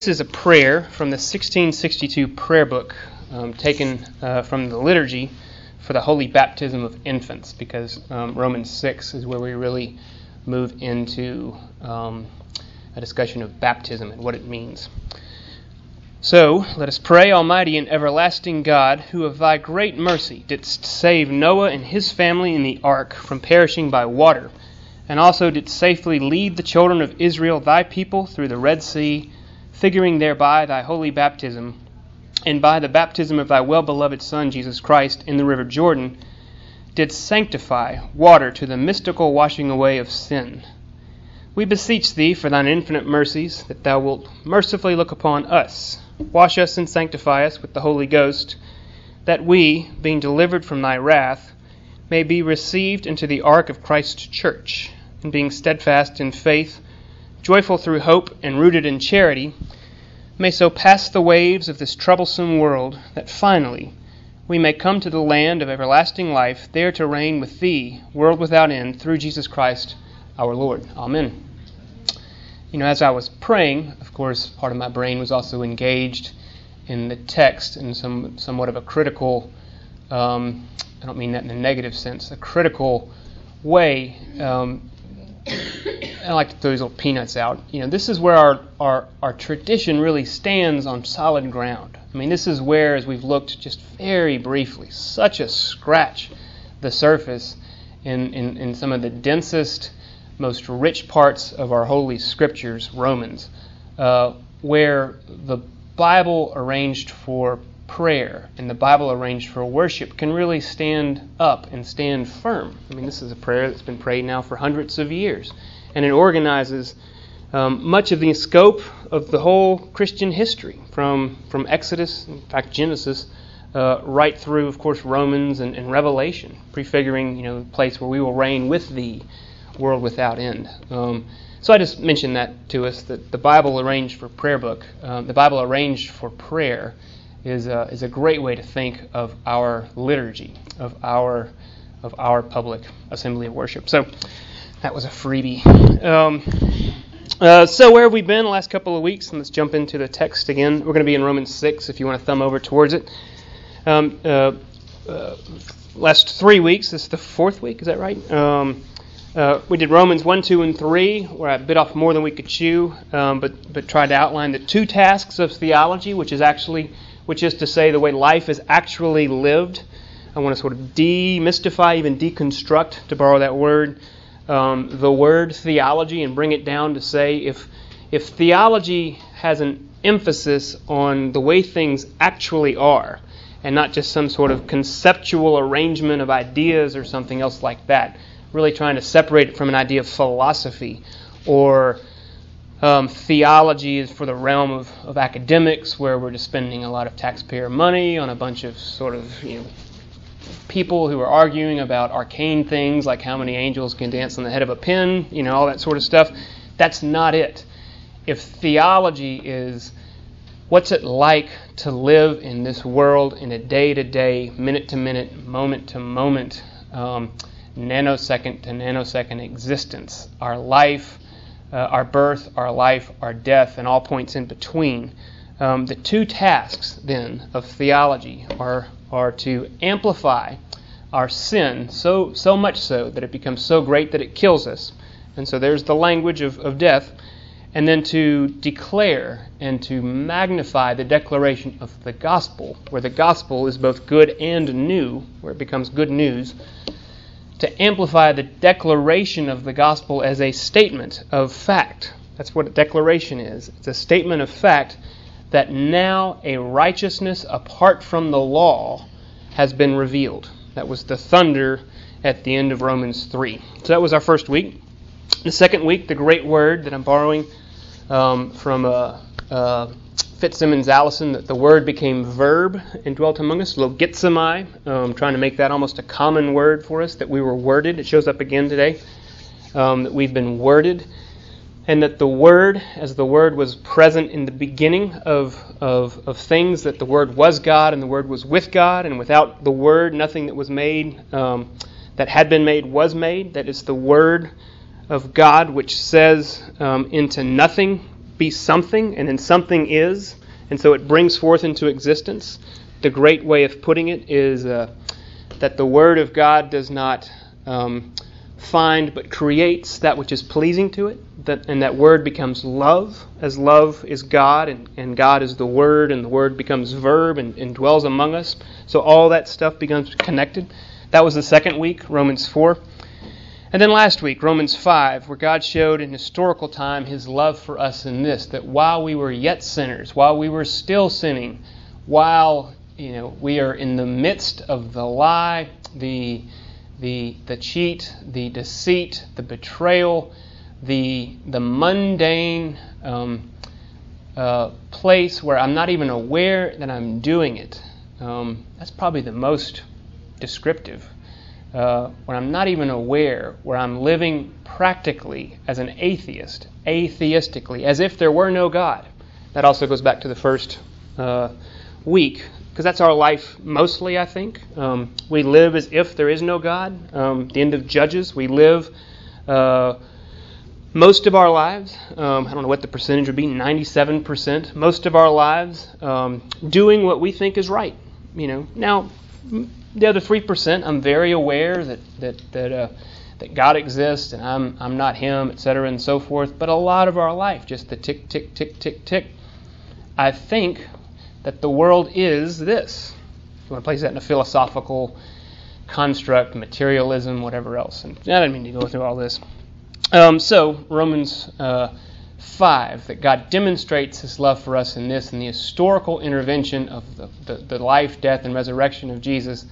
This is a prayer from the 1662 prayer book um, taken uh, from the liturgy for the holy baptism of infants because um, Romans 6 is where we really move into um, a discussion of baptism and what it means. So, let us pray, Almighty and everlasting God, who of thy great mercy didst save Noah and his family in the ark from perishing by water, and also didst safely lead the children of Israel, thy people, through the Red Sea figuring thereby thy holy baptism, and by the baptism of thy well beloved Son, Jesus Christ, in the river Jordan, did sanctify water to the mystical washing away of sin. We beseech thee for thine infinite mercies, that thou wilt mercifully look upon us, wash us and sanctify us with the Holy Ghost, that we, being delivered from thy wrath, may be received into the ark of Christ's church, and being steadfast in faith, joyful through hope, and rooted in charity, may so pass the waves of this troublesome world that finally we may come to the land of everlasting life, there to reign with Thee, world without end, through Jesus Christ our Lord. Amen. You know, as I was praying, of course, part of my brain was also engaged in the text in some somewhat of a critical. Um, I don't mean that in a negative sense. A critical way. Um, I like to throw these little peanuts out. You know, this is where our, our, our tradition really stands on solid ground. I mean, this is where, as we've looked just very briefly, such a scratch the surface in, in, in some of the densest, most rich parts of our holy scriptures, Romans, uh, where the Bible arranged for prayer and the Bible arranged for worship can really stand up and stand firm. I mean, this is a prayer that's been prayed now for hundreds of years and it organizes um, much of the scope of the whole Christian history, from from Exodus, in fact Genesis, uh, right through, of course, Romans and, and, Revelation, prefiguring you know the place where we will reign with Thee, world without end. Um, so I just mentioned that to us that the Bible arranged for prayer book, um, the Bible arranged for prayer, is a, is a great way to think of our liturgy, of our of our public assembly of worship. So. That was a freebie. Um, uh, so, where have we been the last couple of weeks? And let's jump into the text again. We're going to be in Romans 6 if you want to thumb over towards it. Um, uh, uh, last three weeks, this is the fourth week, is that right? Um, uh, we did Romans 1, 2, and 3, where I bit off more than we could chew, um, but, but tried to outline the two tasks of theology, which is actually, which is to say the way life is actually lived. I want to sort of demystify, even deconstruct, to borrow that word, um, the word theology and bring it down to say if, if theology has an emphasis on the way things actually are, and not just some sort of conceptual arrangement of ideas or something else like that, really trying to separate it from an idea of philosophy or um, theology is for the realm of, of academics where we're just spending a lot of taxpayer money on a bunch of sort of you know people who are arguing about arcane things like how many angels can dance on the head of a pin, you know, all that sort of stuff. That's not it. If theology is what's it like to live in this world in a day to day, minute to minute, moment to moment, um, nanosecond to nanosecond existence, our life, uh, our birth, our life, our death, and all points in between. Um, the two tasks, then, of theology are are to amplify our sin so so much so that it becomes so great that it kills us. And so there's the language of, of death. And then to declare and to magnify the declaration of the gospel, where the gospel is both good and new, where it becomes good news. To amplify the declaration of the gospel as a statement of fact. That's what a declaration is. It's a statement of fact that now a righteousness apart from the law has been revealed. That was the thunder at the end of Romans 3. So that was our first week. The second week, the great word that I'm borrowing um, from uh, uh, FitzSimons Allison, that the word became verb and dwelt among us, logizomai, um, trying to make that almost a common word for us, that we were worded. It shows up again today, um, that we've been worded and that the Word, as the Word was present in the beginning of, of, of things, that the Word was God and the Word was with God, and without the Word, nothing that was made, um, that had been made, was made. That is the Word of God, which says um, into nothing be something, and then something is, and so it brings forth into existence. The great way of putting it is uh, that the Word of God does not um, find but creates that which is pleasing to it, that, and that Word becomes love, as love is God, and, and God is the Word, and the Word becomes verb and, and dwells among us. So all that stuff becomes connected. That was the second week, Romans 4. And then last week, Romans 5, where God showed in historical time his love for us in this that while we were yet sinners, while we were still sinning, while you know we are in the midst of the lie, the the the cheat, the deceit, the betrayal, the the mundane um, uh, place where I'm not even aware that I'm doing it. Um, that's probably the most descriptive uh, when I'm not even aware, where I'm living practically as an atheist, atheistically, as if there were no God. That also goes back to the first uh, week, because that's our life mostly, I think. Um, we live as if there is no God. Um, the end of Judges, we live uh, most of our lives, um, I don't know what the percentage would be, 97%, most of our lives um, doing what we think is right. You know, now the other three percent, I'm very aware that that that uh, that God exists and I'm I'm not Him, etc. and so forth. But a lot of our life, just the tick tick tick tick tick. I think that the world is this. If you want to place that in a philosophical construct, materialism, whatever else. And I didn't mean to go through all this. Um, so Romans. Uh, 5 that God demonstrates his love for us in this, in the historical intervention of the, the, the, life, death, and resurrection of Jesus,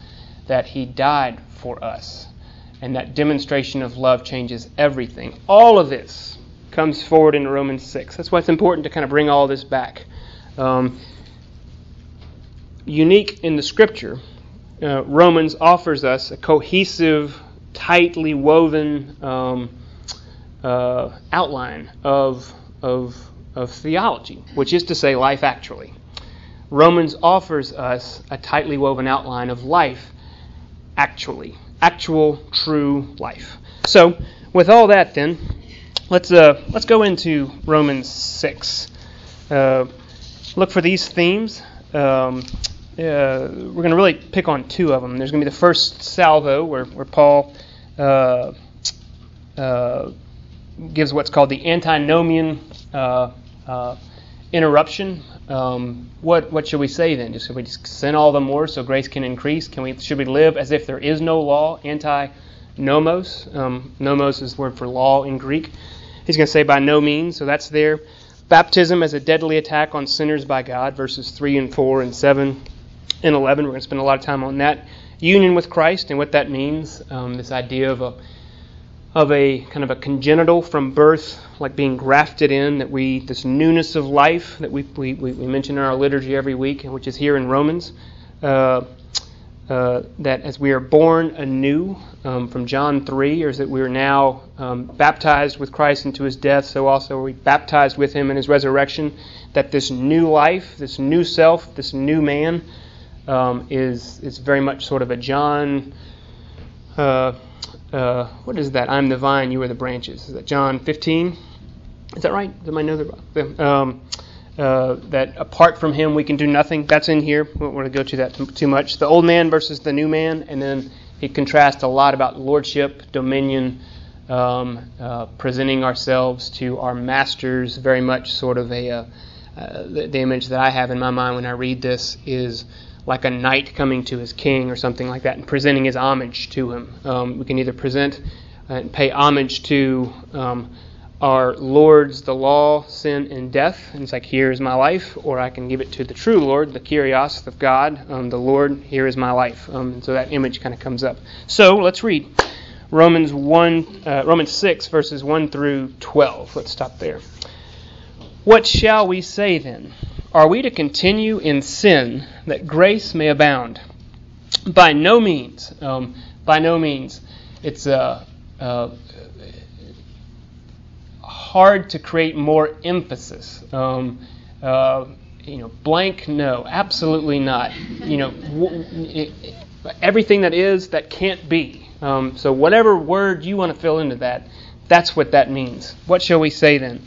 that he died for us. And that demonstration of love changes everything. All of this comes forward in Romans 6. That's why it's important to kind of bring all this back. Um, unique in the scripture, uh, Romans offers us a cohesive, tightly woven um, uh, outline of of, of theology, which is to say, life actually. Romans offers us a tightly woven outline of life actually, actual, true life. So, with all that, then, let's uh, let's go into Romans six. Uh, look for these themes. Um, uh, we're going to really pick on two of them. There's going to be the first salvo, where where Paul uh, uh, gives what's called the antinomian uh, uh, interruption. Um, what what should we say then? Just, Should we just sin all the more so grace can increase? Can we should we live as if there is no law? Anti nomos. Um, nomos is the word for law in Greek. He's going to say by no means. So that's there. Baptism as a deadly attack on sinners by God, verses three and four and seven and eleven. We're going to spend a lot of time on that. Union with Christ and what that means. Um, this idea of a of a kind of a congenital from birth, like being grafted in, that we, this newness of life that we, we, we mention in our liturgy every week, which is here in Romans, uh, uh, that as we are born anew um, from John 3, or is that we are now um, baptized with Christ into his death, so also are we baptized with him in his resurrection, that this new life, this new self, this new man, um, is, is very much sort of a John. Uh, uh, what is that? I'm the vine, you are the branches. Is that John 15? Is that right? Is that my another? Um, uh, that apart from him we can do nothing. That's in here. We don't want to go to that too much. The old man versus the new man, and then he contrasts a lot about lordship, dominion, um, uh, presenting ourselves to our masters. Very much sort of a uh, uh the, the, image that I have in my mind when I read this is like a knight coming to his king or something like that and presenting his homage to him. Um, we can either present and pay homage to um, our Lord's the law, sin, and death. And it's like, here is my life. Or I can give it to the true Lord, the Kyrios of God, um, the Lord, here is my life. Um, and so that image kind of comes up. So let's read Romans 1, uh, Romans 6, verses 1 through 12. Let's stop there. What shall we say then? Are we to continue in sin that grace may abound? By no means. Um, by no means. It's uh, uh, hard to create more emphasis. Um, uh, you know, blank, no, absolutely not. You know, w- everything that is, that can't be. Um, so, whatever word you want to fill into that, that's what that means. What shall we say then?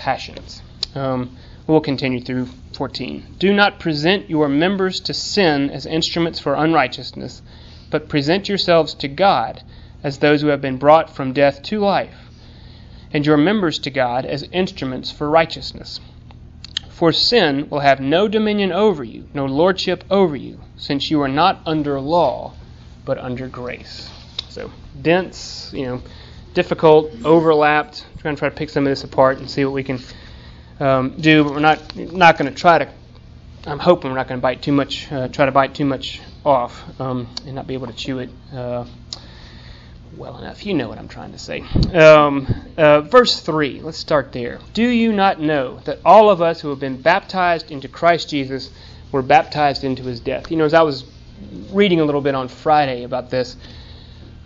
passions. Um, we'll continue through 14. Do not present your members to sin as instruments for unrighteousness, but present yourselves to God as those who have been brought from death to life, and your members to God as instruments for righteousness. For sin will have no dominion over you, no lordship over you, since you are not under law but under grace. So dense, you know, difficult, overlapped. We're going to try to pick some of this apart and see what we can um, do, but we're not not going to try to. I'm hoping we're not going to bite too much, uh, try to bite too much off, um, and not be able to chew it uh, well enough. You know what I'm trying to say. Um, uh, verse three. Let's start there. Do you not know that all of us who have been baptized into Christ Jesus were baptized into His death? You know, as I was reading a little bit on Friday about this.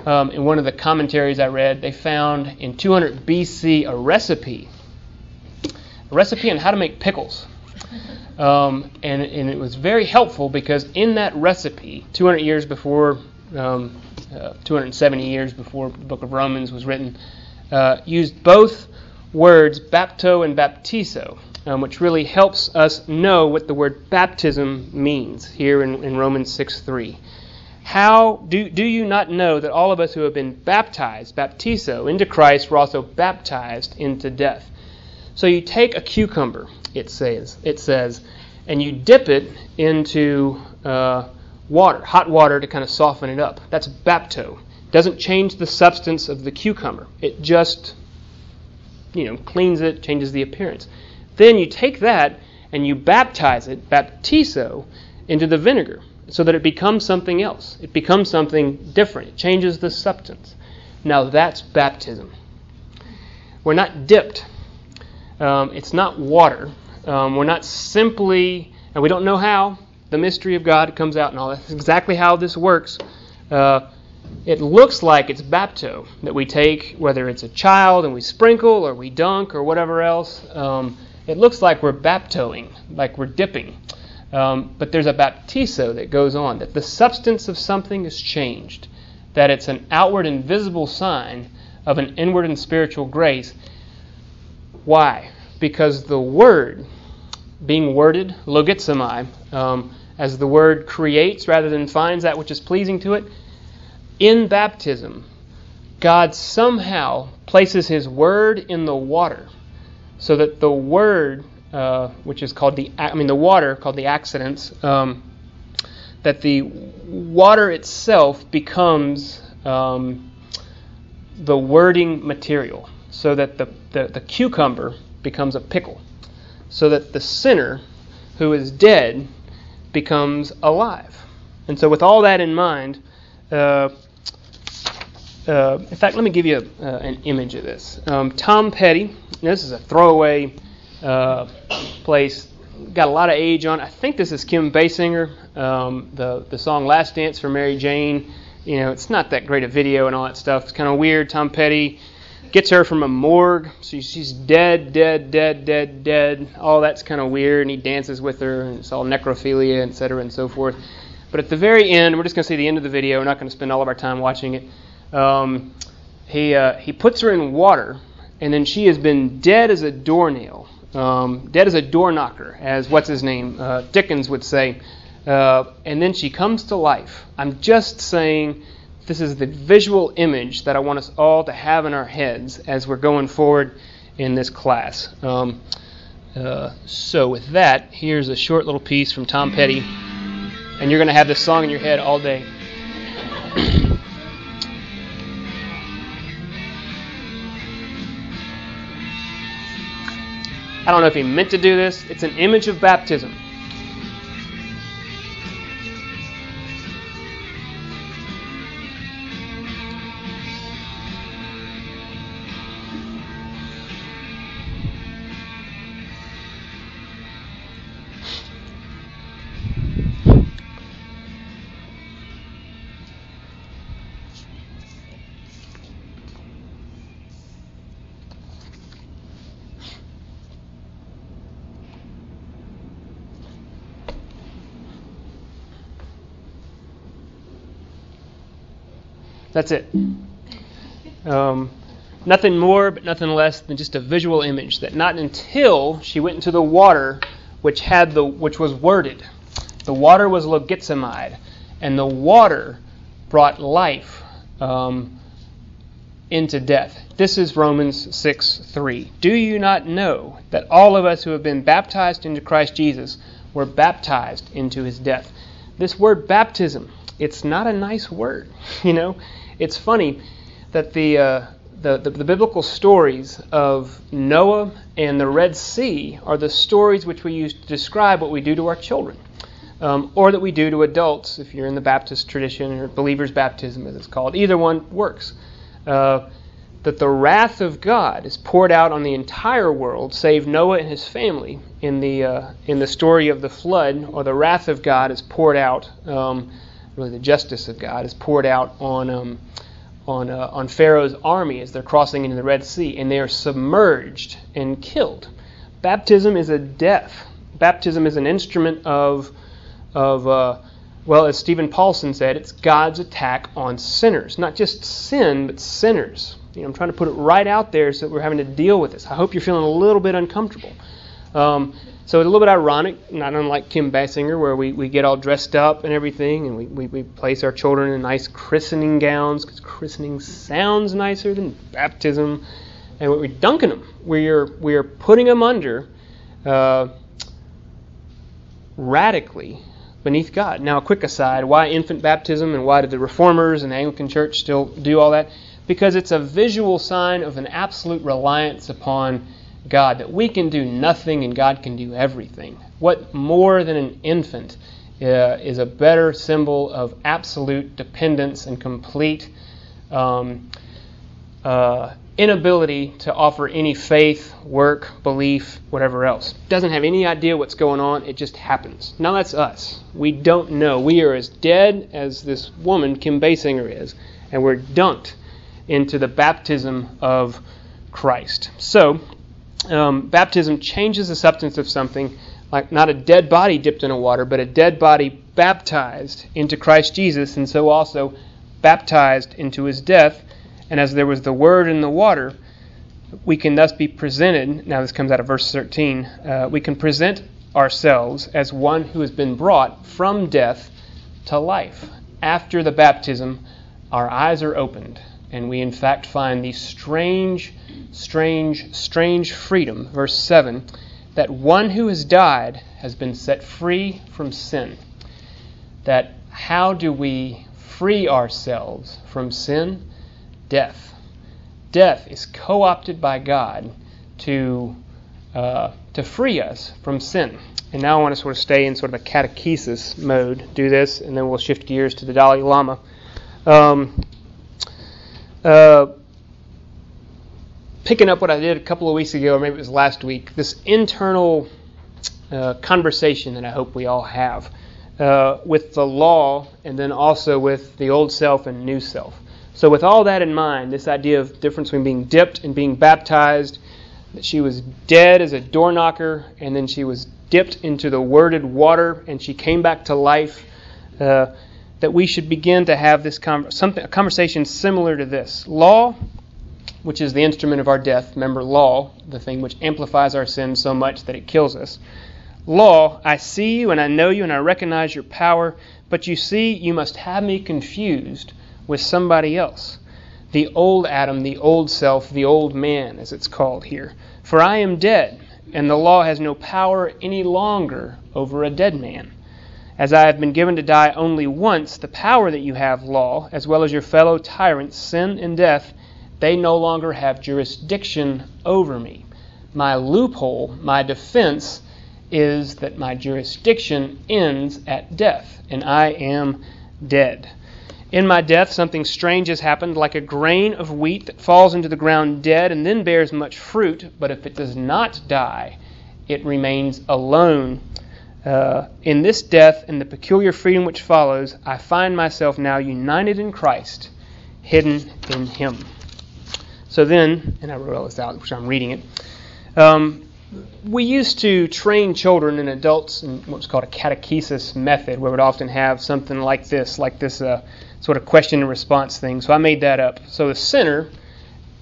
Um, in one of the commentaries I read, they found in 200 BC a recipe, a recipe on how to make pickles. Um, and, and, it was very helpful because in that recipe, 200 years before, um, uh, 270 years before the book of Romans was written, uh, used both words bapto and baptizo um, which really helps us know what the word baptism means here in, in Romans 6 3. How do, do you not know that all of us who have been baptized, baptizo, into Christ were also baptized into death? So you take a cucumber, it says, it says, and you dip it into uh, water, hot water to kind of soften it up. That's bapto. Doesn't change the substance of the cucumber. It just, you know, cleans it, changes the appearance. Then you take that and you baptize it, baptizo, into the vinegar so that it becomes something else. It becomes something different. It changes the substance. Now that's baptism. We're not dipped. Um, it's not water. Um, we're not simply, and we don't know how the mystery of God comes out and all. That's exactly how this works. Uh, it looks like it's bapto that we take, whether it's a child and we sprinkle or we dunk or whatever else. Um, it looks like we're baptoing, like we're dipping. Um, but there's a baptizo that goes on, that the substance of something is changed, that it's an outward and visible sign of an inward and spiritual grace. Why? Because the word, being worded, logizomai, um, as the word creates rather than finds that which is pleasing to it, in baptism, God somehow places His word in the water so that the word, uh, which is called the, I mean, the water called the accidents, um, that the water itself becomes um, the wording material, so that the, the, the cucumber becomes a pickle, so that the sinner who is dead becomes alive. And so, with all that in mind, uh, uh, in fact, let me give you a, uh, an image of this. Um, Tom Petty, this is a throwaway uh, place, got a lot of age on. I think this is Kim Basinger. Um, the the song "Last Dance for Mary Jane." You know, it's not that great a video and all that stuff. It's kind of weird. Tom Petty gets her from a morgue. So she's dead, dead, dead, dead, dead. All that's kind of weird. And he dances with her, and it's all necrophilia, etc., and so forth. But at the very end, we're just going to see the end of the video. We're not going to spend all of our time watching it. Um, he uh, he puts her in water, and then she has been dead as a doornail, um, dead as a door knocker, as what's his name uh, Dickens would say. Uh, and then she comes to life. I'm just saying this is the visual image that I want us all to have in our heads as we're going forward in this class. Um, uh, so, with that, here's a short little piece from Tom Petty, and you're going to have this song in your head all day. I don't know if he meant to do this. It's an image of baptism. That's it. Um, nothing more, but nothing less than just a visual image. That not until she went into the water, which had the which was worded, the water was logizomai, and the water brought life um, into death. This is Romans 6 3. Do you not know that all of us who have been baptized into Christ Jesus were baptized into his death? This word baptism, it's not a nice word, you know it's funny that the, uh, the, the, the, biblical stories of Noah and the Red Sea are the stories which we use to describe what we do to our children, um, or that we do to adults, if you're in the Baptist tradition or believer's baptism, as it's called. Either one works. Uh, that the wrath of God is poured out on the entire world, save Noah and his family, in the uh, in the story of the flood, or the wrath of God is poured out. Um, really the justice of God, is poured out on um, on uh, on Pharaoh's army as they're crossing into the Red Sea, and they are submerged and killed. Baptism is a death. Baptism is an instrument of of uh, well, as Steven Paulson said, it's God's attack on sinners, not just sin, but sinners. You know, I'm trying to put it right out there so that we're having to deal with this. I hope you're feeling a little bit uncomfortable. Um, so it's a little bit ironic, not unlike Kim Basinger, where we, we get all dressed up and everything, and we, we, we place our children in nice christening gowns, because christening sounds nicer than baptism. And we're dunking them. We're, we're putting them under uh, radically beneath God. Now, a quick aside why infant baptism and why did the Reformers and the Anglican Church still do all that? Because it's a visual sign of an absolute reliance upon God, that we can do nothing and God can do everything. What more than an infant uh, is a better symbol of absolute dependence and complete um, uh, inability to offer any faith, work, belief, whatever else. Doesn't have any idea what's going on, it just happens. Now that's us. We don't know. We are as dead as this woman, Kim Basinger, is, and we're dunked into the baptism of Christ. So, um, baptism changes the substance of something, like not a dead body dipped in a water, but a dead body baptized into Christ Jesus, and so also baptized into his death. And as there was the word in the water, we can thus be presented. Now, this comes out of verse 13. Uh, we can present ourselves as one who has been brought from death to life. After the baptism, our eyes are opened, and we in fact find these strange strange, strange freedom, verse 7, that one who has died has been set free from sin. That how do we free ourselves from sin? Death. Death is co opted by God to, uh, to free us from sin. And now I want to sort of stay in sort of a catechesis mode, do this, and then we'll shift gears to the Dalai Lama. Um, uh, picking up what I did a couple of weeks ago, or maybe it was last week, this internal uh, conversation that I hope we all have uh, with the law and then also with the old self and new self. So, with all that in mind, this idea of difference between being dipped and being baptized, that she was dead as a door knocker, and then she was dipped into the worded water, and she came back to life. Uh, that we should begin to have this something, a conversation similar to this. Law, which is the instrument of our death. Remember, law, the thing which amplifies our sins so much that it kills us. Law, I see you and I know you and I recognize your power, but you see, you must have me confused with somebody else. The old Adam, the old self, the old man, as it's called here. For I am dead, and the law has no power any longer over a dead man. As I have been given to die only once, the power that you have, law, as well as your fellow tyrants, sin and death, they no longer have jurisdiction over me. My loophole, my defense, is that my jurisdiction ends at death, and I am dead. In my death, something strange has happened, like a grain of wheat that falls into the ground dead and then bears much fruit, but if it does not die, it remains alone. Uh, in this death and the peculiar freedom which follows, I find myself now united in Christ, hidden in Him. So then, and I wrote all this out, which I'm reading it. Um, we used to train children and adults in what's called a catechesis method, where we'd often have something like this, like this uh, sort of question and response thing. So I made that up. So the sinner,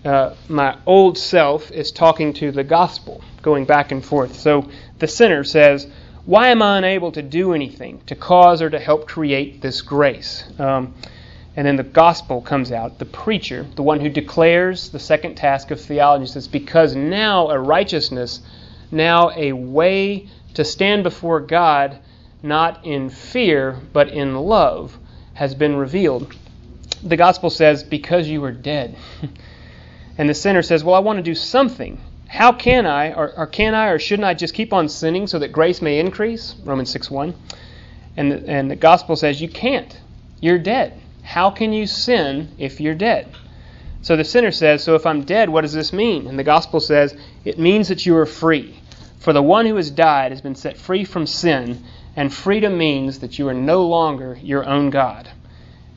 uh, my old self, is talking to the gospel, going back and forth. So the sinner says, Why am I unable to do anything to cause or to help create this grace? Um, and then the gospel comes out, the preacher, the one who declares the second task of theology, says, Because now a righteousness, now a way to stand before God, not in fear, but in love has been revealed. The gospel says, because you were dead. and the sinner says, well, I want to do something. How can I, or, or, can I, or shouldn't I just keep on sinning so that grace may increase? Romans 6 1. And and the gospel says, you can't. You're dead. How can you sin if you're dead? So the sinner says, So if I'm dead, what does this mean? And the gospel says, It means that you are free. For the one who has died has been set free from sin and freedom means that you are no longer your own God.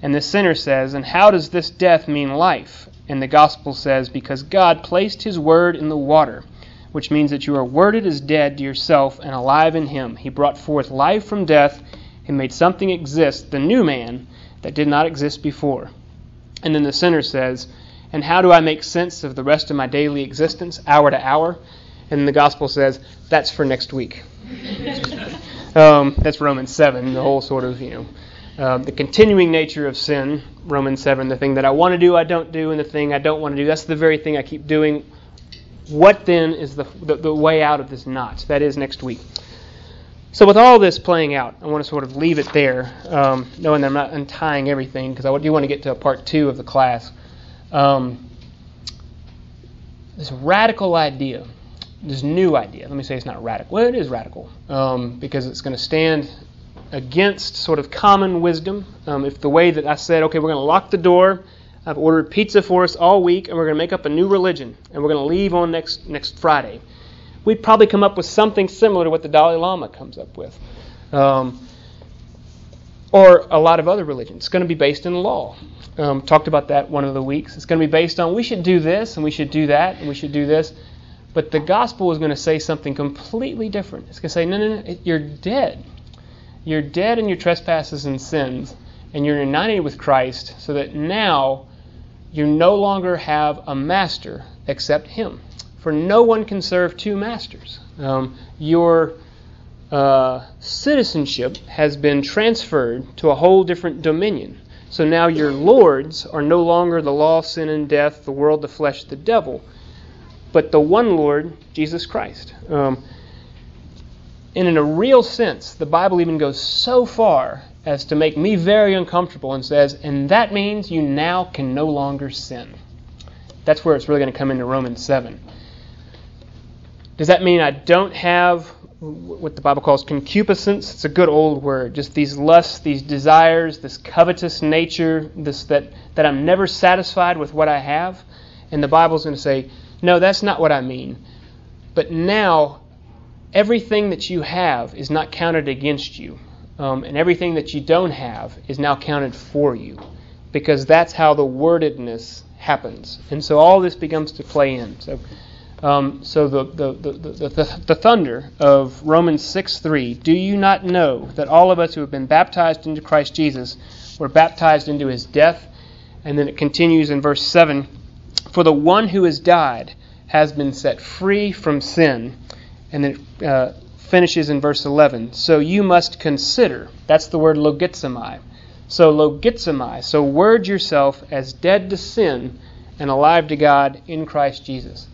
And the sinner says, And how does this death mean life? And the gospel says, Because God placed his word in the water, which means that you are worded as dead to yourself and alive in him. He brought forth life from death and made something exist, the new man, that did not exist before. And then the sinner says, And how do I make sense of the rest of my daily existence, hour to hour? And the gospel says, That's for next week. Um, that's Romans 7, the whole sort of, you know, uh, the continuing nature of sin, Romans 7, the thing that I want to do, I don't do, and the thing I don't want to do, that's the very thing I keep doing. What then is the, the, the way out of this knot? That is next week. So, with all this playing out, I want to sort of leave it there, um, knowing that I'm not untying everything, because I do want to get to a part two of the class. Um, this radical idea this new idea. Let me say it's not radical. Well, it is radical um, because it's going to stand against sort of common wisdom. Um, if the way that I said, okay, we're going to lock the door, I've ordered pizza for us all week, and we're going to make up a new religion, and we're going to leave on next next Friday, we'd probably come up with something similar to what the Dalai Lama comes up with. Um, or a lot of other religions. It's going to be based in law. Um, talked about that one of the weeks. It's going to be based on we should do this and we should do that and we should do this. But the gospel is going to say something completely different. It's going to say, no, no, no, you're dead. You're dead in your trespasses and sins, and you're united with Christ so that now you no longer have a master except Him. For no one can serve two masters. Um, your uh, citizenship has been transferred to a whole different dominion. So now your lords are no longer the law, sin, and death, the world, the flesh, the devil but the one Lord, Jesus Christ. Um, and in a real sense, the Bible even goes so far as to make me very uncomfortable and says, and that means you now can no longer sin. That's where it's really going to come into Romans 7. Does that mean I don't have what the Bible calls concupiscence? It's a good old word. Just these lusts, these desires, this covetous nature, this that, that I'm never satisfied with what I have. And the Bible's going to say, no, that's not what I mean. But now, everything that you have is not counted against you, um, and everything that you don't have is now counted for you because that's how the wordedness happens. And so all this becomes to play in. So, um, so the, the, the, the, the thunder of Romans 6 3 Do you not know that all of us who have been baptized into Christ Jesus were baptized into his death? And then it continues in verse 7 For the one who has died has been set free from sin. And then it uh, finishes in verse 11. So you must consider. That's the word logizomai. So logizomai. So word yourself as dead to sin and alive to God in Christ Jesus.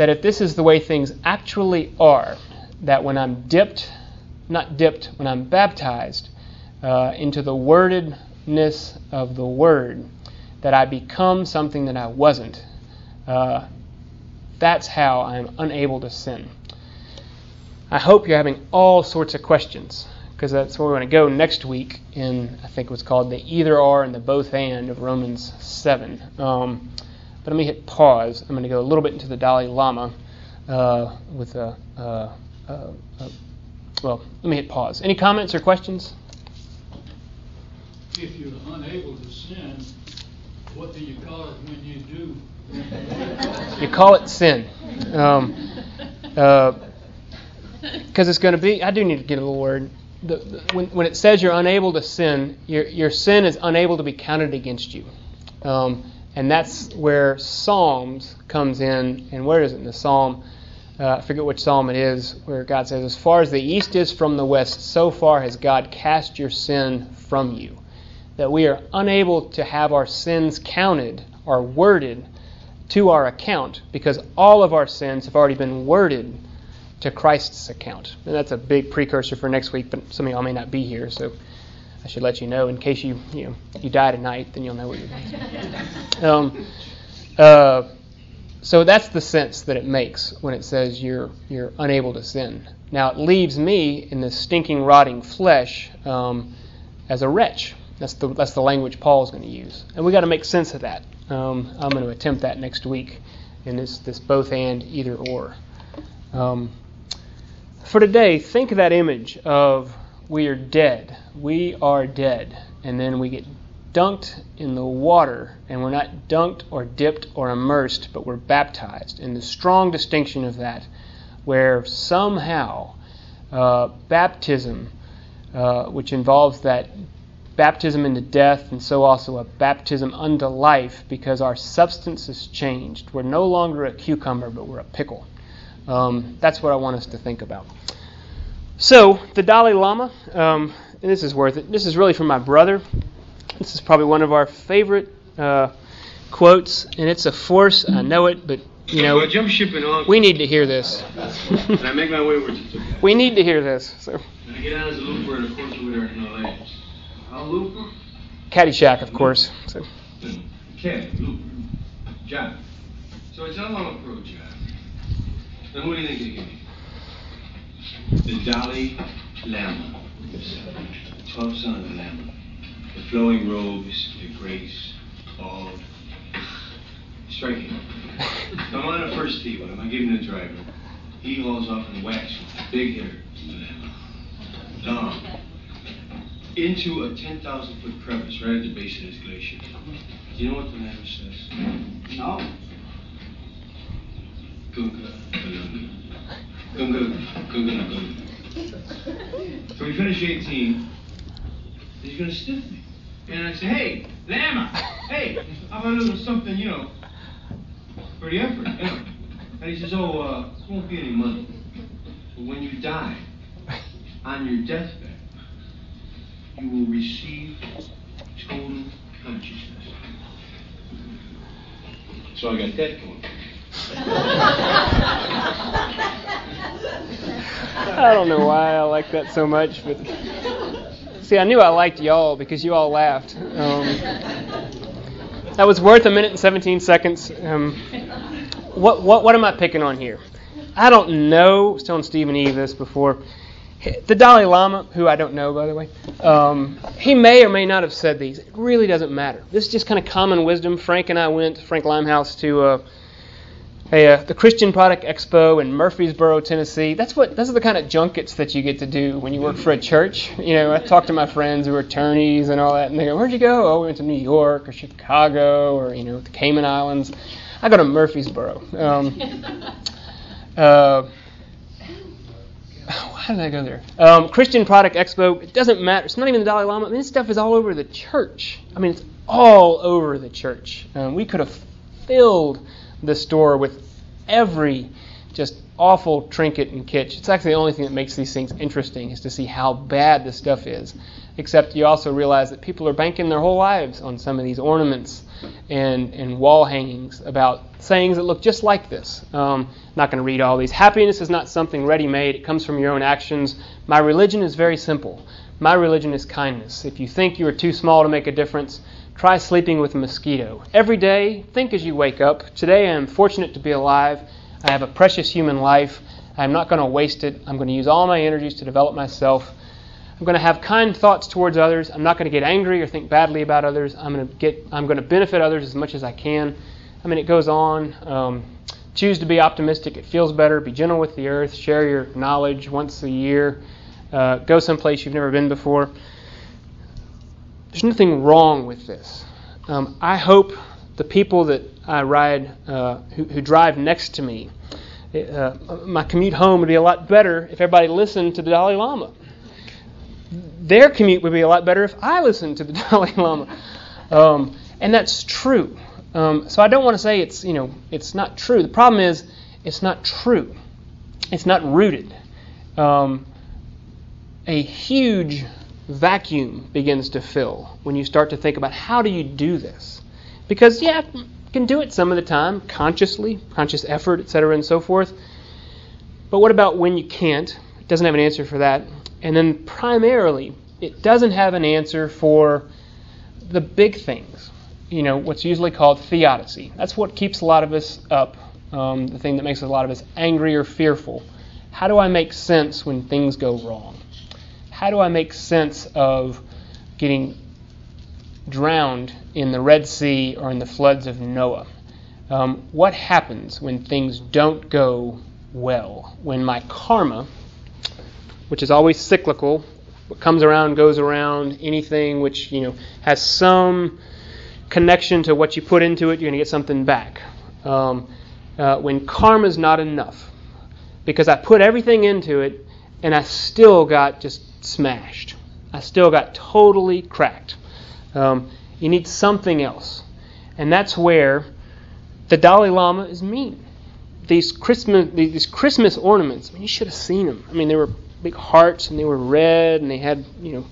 That if this is the way things actually are, that when I'm dipped, not dipped, when I'm baptized uh, into the wordedness of the Word, that I become something that I wasn't. Uh, that's how I'm unable to sin. I hope you're having all sorts of questions because that's where we're going to go next week in, I think what's called the either or and the both and of Romans 7. Um, but let me hit pause. I'm going to go a little bit into the Dalai Lama uh, with a, uh, uh, uh well, let me hit pause. Any comments or questions? If you're unable to sin, what do you call it when you do? you call it sin. Um, uh, because it's going to be. I do need to get a little word. The, the, when, when it says you're unable to sin, your, your sin is unable to be counted against you. Um, and that's where Psalms comes in. And where is it in the Psalm? Uh, I forget which Psalm it is, where God says, As far as the east is from the west, so far has God cast your sin from you. That we are unable to have our sins counted or worded to our account because all of our sins have already been worded to Christ's account. And that's a big precursor for next week, but some of y'all may not be here, so I should let you know in case you you know you die tonight, then you'll know what you're doing. um, uh, so that's the sense that it makes when it says you're you're unable to sin. Now it leaves me in this stinking, rotting flesh um, as a wretch. That's the that's the language Paul's going to use, and we got to make sense of that. Um, I'm going to attempt that next week in this this both and either or. Um, for today, think of that image of we are dead. We are dead. And then we get dunked in the water, and we're not dunked or dipped or immersed, but we're baptized. And the strong distinction of that, where somehow uh, baptism, uh, which involves that baptism into death, and so also a baptism unto life, because our substance is changed. We're no longer a cucumber, but we're a pickle. Um, that's what I want us to think about. So, the Dalai Lama, um, and this is worth it. This is really from my brother. This is probably one of our favorite uh, quotes, and it's a force. I know it, but you know, we need to hear this. Can I make my way over to We need to hear this. So. I get out as a looper and of course we're in LA? How looper? Caddyshack, of course. So. Okay, looper. John. So it's all on approach, John. Then what do you think you give me? The Dalai Lama, 12 son of the Lama. The flowing robes, the grace, all striking. I'm on a first tee when I'm giving the driver. He hauls off and whacks with a big hitter, the Lama. Long. Into a 10,000 foot crevice right at the base of this glacier. Do you know what the Lama says? No. Gunga, So we finish 18. He's going to stiff me. And I say, hey, Lama, hey, how about a little something, you know, for the effort, you know? And he says, oh, uh, there won't be any money. But when you die, on your deathbed, you will receive total consciousness. So I got that going. I don't know why I like that so much, but see, I knew I liked y'all because you all laughed. Um, that was worth a minute and 17 seconds. Um, what, what, what am I picking on here? I don't know. I was telling Steve and Eve this before. The Dalai Lama, who I don't know by the way, um, he may or may not have said these. It really doesn't matter. This is just kind of common wisdom. Frank and I went, Frank Limehouse, to uh, Hey, uh, the Christian Product Expo in Murfreesboro, Tennessee. That's what. Those are the kind of junkets that you get to do when you work for a church. You know, I talk to my friends who are attorneys and all that, and they go, "Where'd you go?" Oh, we went to New York or Chicago or you know the Cayman Islands. I go to Murfreesboro. Um, uh, how did I go there? Um, Christian Product Expo. It doesn't matter. It's not even the Dalai Lama. I mean, this stuff is all over the church. I mean, it's all over the church. Um, we could have filled the store with every just awful trinket and kitsch. It's actually the only thing that makes these things interesting is to see how bad this stuff is. Except you also realize that people are banking their whole lives on some of these ornaments and, and wall hangings about sayings that look just like this. Um, not going to read all these. Happiness is not something ready made, it comes from your own actions. My religion is very simple. My religion is kindness. If you think you are too small to make a difference, Try sleeping with a mosquito. Every day, think as you wake up. Today, I am fortunate to be alive. I have a precious human life. I'm not going to waste it. I'm going to use all my energies to develop myself. I'm going to have kind thoughts towards others. I'm not going to get angry or think badly about others. I'm going to get. I'm going to benefit others as much as I can. I mean, it goes on. Um, choose to be optimistic. It feels better. Be gentle with the earth. Share your knowledge once a year. Uh, go someplace you've never been before. There's nothing wrong with this. Um, I hope the people that I ride, uh, who, who, drive next to me, uh, my commute home would be a lot better if everybody listened to the Dalai Lama. Their commute would be a lot better if I listened to the Dalai Lama. Um, and that's true. Um, so I don't want to say it's you know it's not true. The problem is it's not true. It's not rooted. Um, a huge vacuum begins to fill when you start to think about how do you do this? Because, yeah, you can do it some of the time, consciously, conscious effort, etc., and so forth. But what about when you can't? It doesn't have an answer for that. And then, primarily, it doesn't have an answer for the big things. You know, what's usually called theodicy. That's what keeps a lot of us up, um, the thing that makes a lot of us angry or fearful. How do I make sense when things go wrong? How do I make sense of getting drowned in the Red Sea or in the floods of Noah? Um, what happens when things don't go well? When my karma, which is always cyclical, what comes around goes around, anything which you know has some connection to what you put into it, you're going to get something back. Um, uh, when karma is not enough, because I put everything into it and I still got just smashed. I still got totally cracked. Um, you need something else. And that's where the Dalai Lama is mean. These Christmas, these Christmas ornaments, I mean, you should have seen them. I mean, they were big hearts and they were red and they had, you know,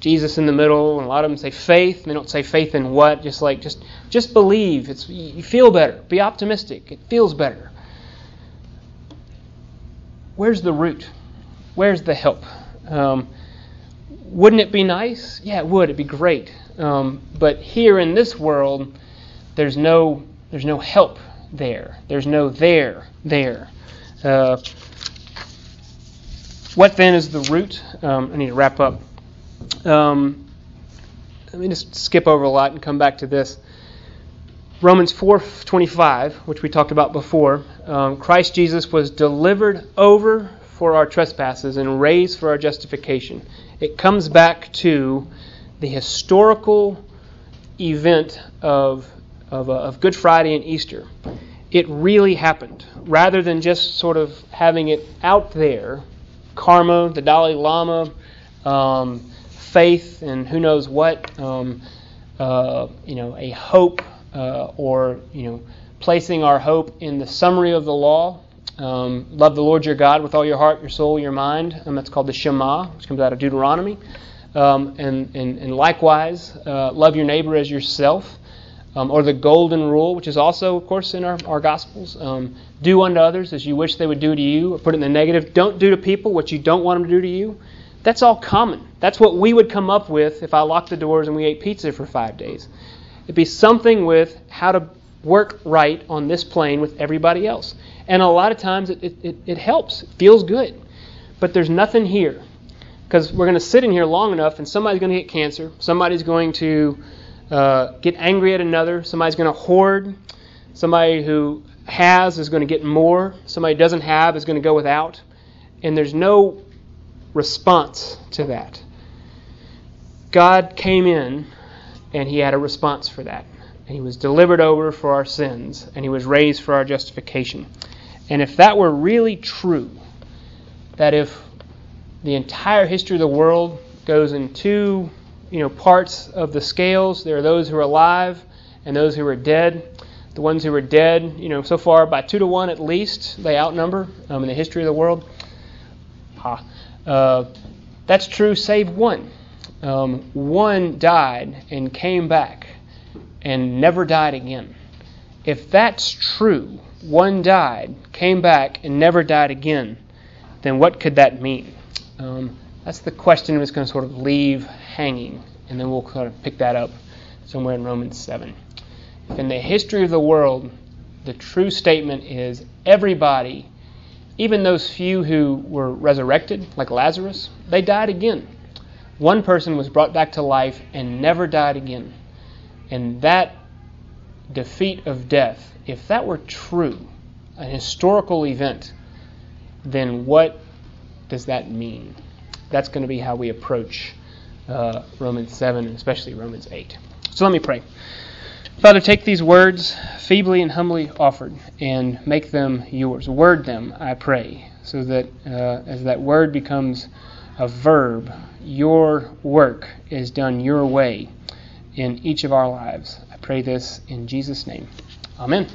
Jesus in the middle, and a lot of them say faith. They don't say faith in what, just like just just believe. It's you feel better. Be optimistic. It feels better. Where's the root? Where's the help? Um, wouldn't it be nice? Yeah, it would. It'd be great. Um, but here in this world, there's no there's no help there. There's no there there. Uh, what then is the root? Um, I need to wrap up. Um, let me just skip over a lot and come back to this. Romans 4:25, which we talked about before, um, Christ Jesus was delivered over for our trespasses and raised for our justification. It comes back to the historical event of, of, uh, of Good Friday and Easter. It really happened. Rather than just sort of having it out there, karma, the Dalai Lama, um, faith, and who knows what, um, uh, you know, a hope uh, or, you know, placing our hope in the summary of the law um, love the Lord your God with all your heart, your soul, your mind. And that's called the Shema, which comes out of Deuteronomy. Um, and, and, and, likewise, uh, love your neighbor as yourself. Um, or the golden rule, which is also, of course, in our, our Gospels. Um, do unto others as you wish they would do to you. Or put it in the negative. Don't do to people what you don't want them to do to you. That's all common. That's what we would come up with if I locked the doors and we ate pizza for five days. It'd be something with how to work right on this plane with everybody else. And a lot of times it, it, it helps, it feels good. But there's nothing here. Because we're going to sit in here long enough and somebody's going to get cancer, somebody's going to uh, get angry at another, somebody's going to hoard, somebody who has is going to get more, somebody doesn't have is going to go without, and there's no response to that. God came in and he had a response for that. And he was delivered over for our sins and he was raised for our justification. And if that were really true, that if the entire history of the world goes in two, you know, parts of the scales, there are those who are alive and those who are dead. The ones who are dead, you know, so far by two to one at least, they outnumber um, in the history of the world. Ha. Uh, that's true, save one. Um, one died and came back and never died again. If that's true, one died, came back, and never died again, then what could that mean? Um, that's the question we're going to sort of leave hanging, and then we'll kind of pick that up somewhere in Romans 7. If in the history of the world, the true statement is everybody, even those few who were resurrected, like Lazarus, they died again. One person was brought back to life and never died again. And that defeat of death, if that were true, an historical event, then what does that mean? That's going to be how we approach uh, Romans 7 and especially Romans 8. So let me pray. Father, take these words, feebly and humbly offered, and make them yours. Word them, I pray, so that uh, as that word becomes a verb, your work is done your way in each of our lives. I pray this in Jesus' name. Amen.